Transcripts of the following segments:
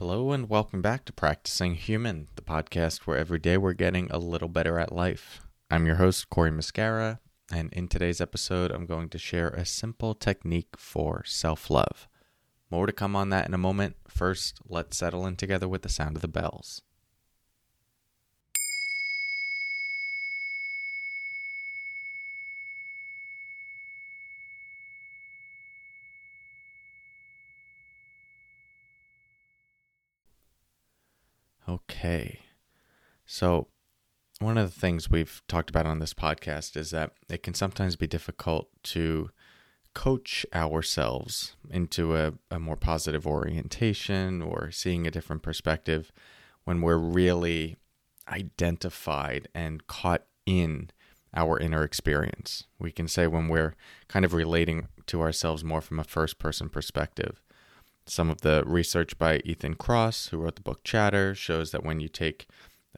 Hello, and welcome back to Practicing Human, the podcast where every day we're getting a little better at life. I'm your host, Cory Muscara, and in today's episode, I'm going to share a simple technique for self love. More to come on that in a moment. First, let's settle in together with the sound of the bells. Okay. So, one of the things we've talked about on this podcast is that it can sometimes be difficult to coach ourselves into a, a more positive orientation or seeing a different perspective when we're really identified and caught in our inner experience. We can say when we're kind of relating to ourselves more from a first person perspective. Some of the research by Ethan Kross, who wrote the book Chatter, shows that when you take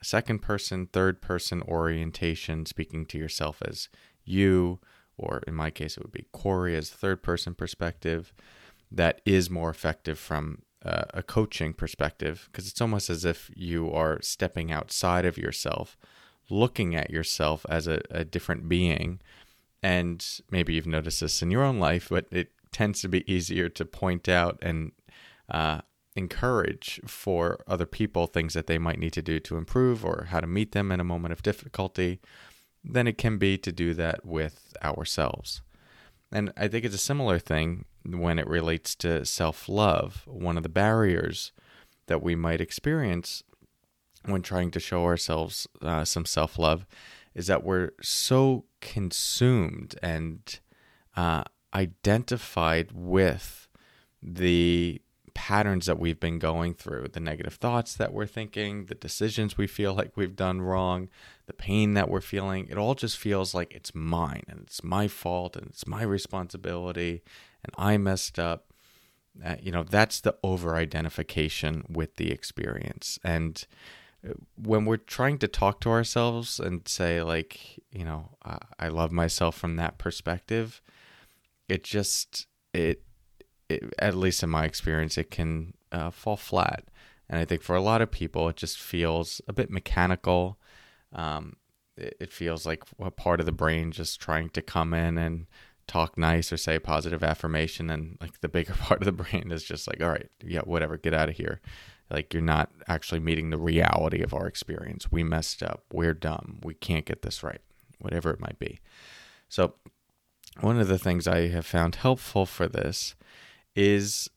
a second person, third person orientation, speaking to yourself as you, or in my case, it would be Cory as third person perspective, that is more effective from uh, a coaching perspective because it's almost as if you are stepping outside of yourself, looking at yourself as a, a different being. And maybe you've noticed this in your own life, but it tends to be easier to point out and uh, encourage for other people things that they might need to do to improve or how to meet them in a moment of difficulty than it can be to do that with ourselves. And I think it's a similar thing when it relates to self love. One of the barriers that we might experience when trying to show ourselves uh, some self love is that we're so consumed and uh, identified with the patterns that we've been going through, the negative thoughts that we're thinking, the decisions we feel like we've done wrong, the pain that we're feeling, it all just feels like it's mine and it's my fault and it's my responsibility and I messed up. Uh, you know, that's the over identification with the experience. And uh, when we're trying to talk to ourselves and say, like, you know, I, I love myself from that perspective, it just, it, it, at least in my experience, it can uh, fall flat. And I think for a lot of people, it just feels a bit mechanical. Um, it, it, feels like a part of the brain just trying to come in and talk nice or say positive affirmation. And like the bigger part of the brain is just like, all right, yeah, whatever, get out of here. Like you're not actually meeting the reality of our experience. We messed up. We're dumb. We can't get this right, whatever it might be. So, one of the things I have found helpful for this is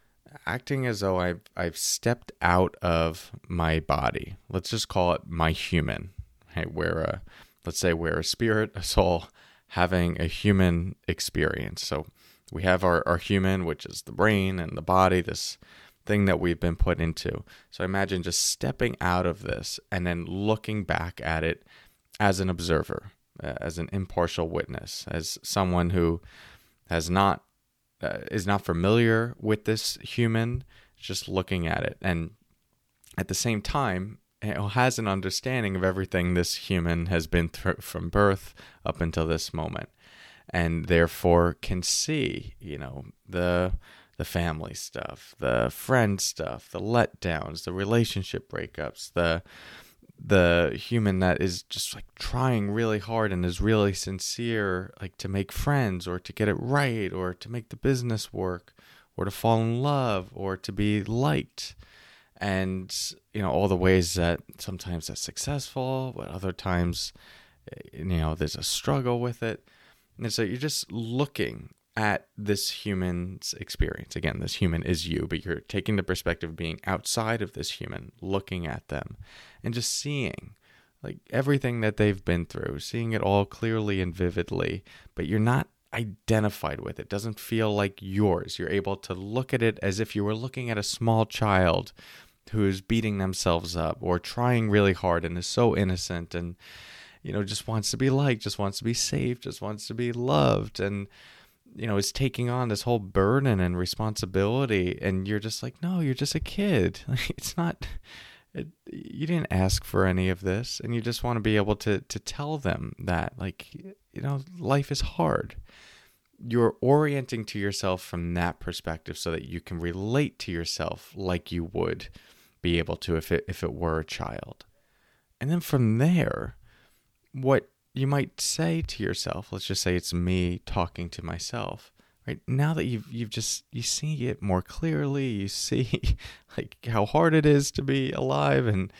acting as though I've I've stepped out of my body. Let's just call it my human. Right? Where a let's say we're a spirit, a soul having a human experience. So we have our, our human, which is the brain and the body, this thing that we've been put into. So imagine just stepping out of this and then looking back at it as an observer, uh, as an impartial witness, as someone who has not uh, is not familiar with this human, just looking at it, and at the same time, has an understanding of everything this human has been through from birth up until this moment, and therefore can see, you know, the the family stuff, the friend stuff, the letdowns, the relationship breakups, the the human that is just like trying really hard and is really sincere like to make friends or to get it right or to make the business work or to fall in love or to be liked. And you know all the ways that sometimes that's successful but other times eh, you know there's a struggle with it. And so you're just looking at this human's experience. Again, this human is you, but you're taking the perspective of being outside of this human, looking at them, and just seeing like everything that they've been through, seeing it all clearly and vividly, but you're not identified with it. Doesn't feel like yours. You're able to look at it as if you were looking at a small child who's beating themselves up or trying really hard and is so innocent and you know just wants to be liked, just wants to be safe, just wants to be loved and you know is taking on this whole burden and responsibility and you're just like no you're just a kid it's not it, you didn't ask for any of this and you just want to be able to to tell them that like you know life is hard you're orienting to yourself from that perspective so that you can relate to yourself like you would be able to if it if it were a child. And then from there, what you might say to yourself, let's just say it's me talking to myself, right? Now that you've you've just you see it more clearly, you see like how hard it is to be alive and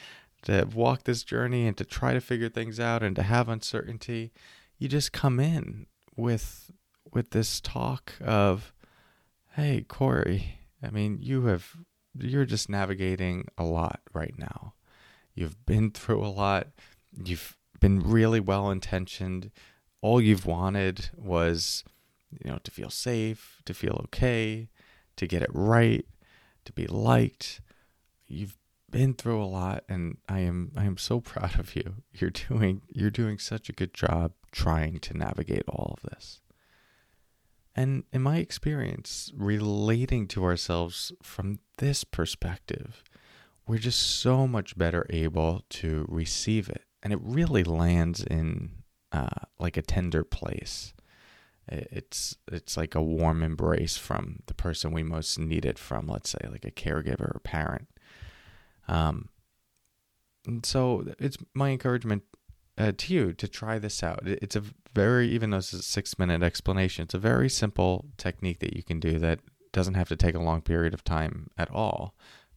to walk this journey and to try to figure things out and to have uncertainty, you just come in with with this talk of, hey, Cory, I mean, you have you're just navigating a lot right now. You've been through a lot. You've been really well intentioned. All you've wanted was, you know, to feel safe, to feel okay, to get it right, to be liked. You've been through a lot and I am I am so proud of you. You're doing you're doing such a good job trying to navigate all of this. And in my experience, relating to ourselves from this perspective, we're just so much better able to receive it. And it really lands in uh, like a tender place. It's it's like a warm embrace from the person we most need it from, let's say like a caregiver or parent. Um, and so it's my encouragement uh, to you to try this out. It's a very, even though it's a six minute explanation, it's a very simple technique that you can do that doesn't have to take a long period of time at all.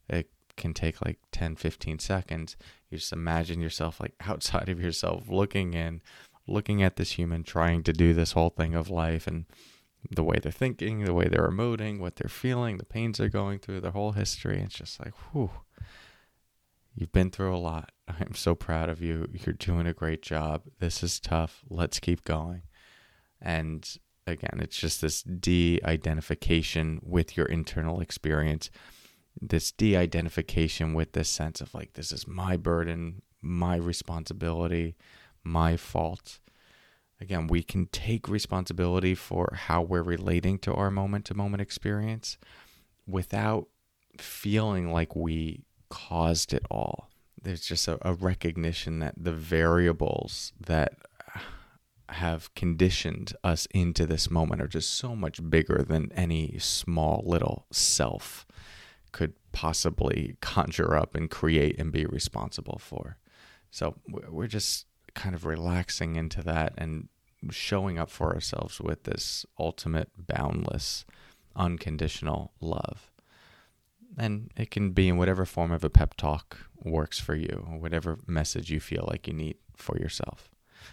It can take like 10, 15 seconds. You just imagine yourself like outside of yourself, looking in, looking at this human trying to do this whole thing of life and the way they're thinking, the way they're emoting, what they're feeling, the pains they're going through, their whole history. It's just like, whew, You've been through a lot. I'm so proud of you. You're doing a great job. This is tough. Let's keep going. And again, it's just this de identification with your internal experience, this de identification with this sense of like, this is my burden, my responsibility, my fault. Again, we can take responsibility for how we're relating to our moment to moment experience without feeling like we caused it all. There's just a, a recognition that the variables that have conditioned us into this moment are just so much bigger than any small little self could possibly conjure up and create and be responsible for. So we're just kind of relaxing into that and showing up for ourselves with this ultimate, boundless, unconditional love and it can be in whatever form of a pep talk works for you, or whatever message you feel like you need for yourself.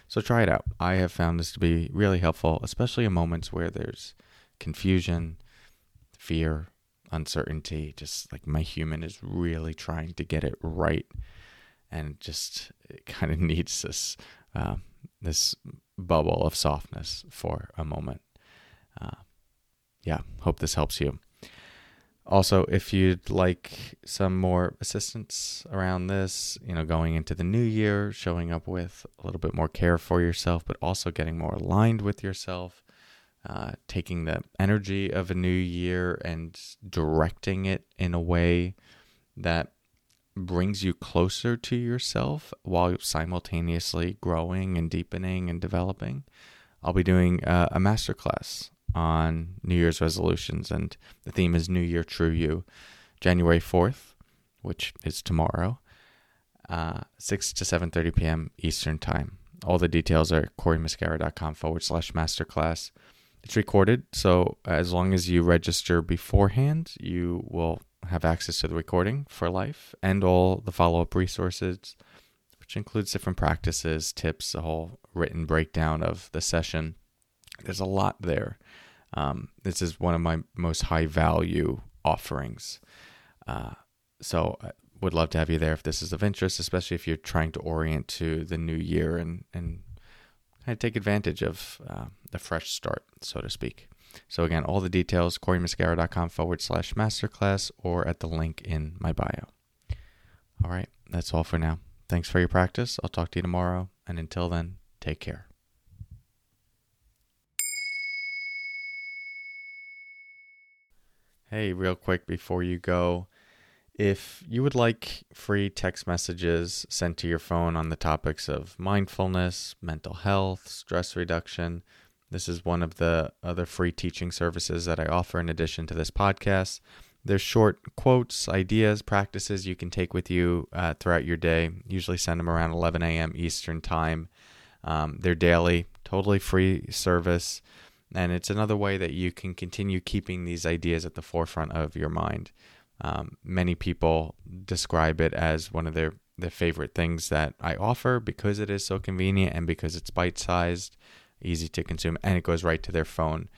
So try it out. I have found this to be really helpful, especially in moments where there's confusion, fear, uncertainty. Just like my human is really trying to get it right, and just it kind of needs this uh, this bubble of softness for a moment. Uh, yeah, hope this helps you. Also, if you'd like some more assistance around this, you know, going into the new year, showing up with a little bit more care for yourself, but also getting more aligned with yourself, uh, taking the energy of a new year and directing it in a way that brings you closer to yourself while simultaneously growing and deepening and developing. I'll be doing uh, a masterclass on New Year's resolutions, and the theme is New Year True You, January fourth, which is tomorrow, uh, six to seven thirty p.m. Eastern time. All the details are corymuscara.com forward slash masterclass. It's recorded, so as long as you register beforehand, you will have access to the recording for life and all the follow up resources, which includes different practices, tips, a whole written breakdown of the session. There's a lot there. Um, this is one of my most high value offerings. Uh, so I would love to have you there if this is of interest, especially if you're trying to orient to the new year and, and of take advantage of uh, the fresh start, so to speak. So again, all the details, corymuscara.com forward slash masterclass or at the link in my bio. All right, that's all for now. Thanks for your practice. I'll talk to you tomorrow. And until then, take care. Hey, real quick before you go, if you would like free text messages sent to your phone on the topics of mindfulness, mental health, stress reduction, this is one of the other free teaching services that I offer in addition to this podcast. They're short quotes, ideas, practices you can take with you uh, throughout your day. Usually send them around 11 a.m. Eastern Time. Um, they're daily, totally free service. And it's another way that you can continue keeping these ideas at the forefront of your mind. Um, many people describe it as one of their, their favorite things that I offer because it is so convenient and because it's bite sized, easy to consume, and it goes right to their phone.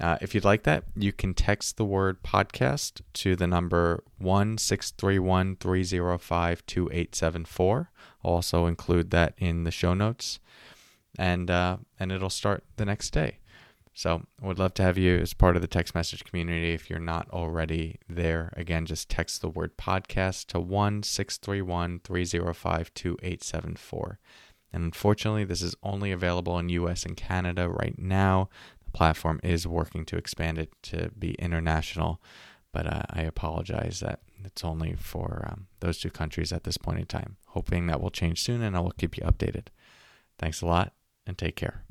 Uh, if you'd like that, you can text the word podcast to the number 1631 305 2874. I'll also include that in the show notes. And, uh, and it'll start the next day. So I would love to have you as part of the text message community. If you're not already there, again, just text the word podcast to 1 631 305 2874. And unfortunately, this is only available in US and Canada right now. The platform is working to expand it to be international, but uh, I apologize that it's only for um, those two countries at this point in time. Hoping that will change soon, and I will keep you updated. Thanks a lot, and take care.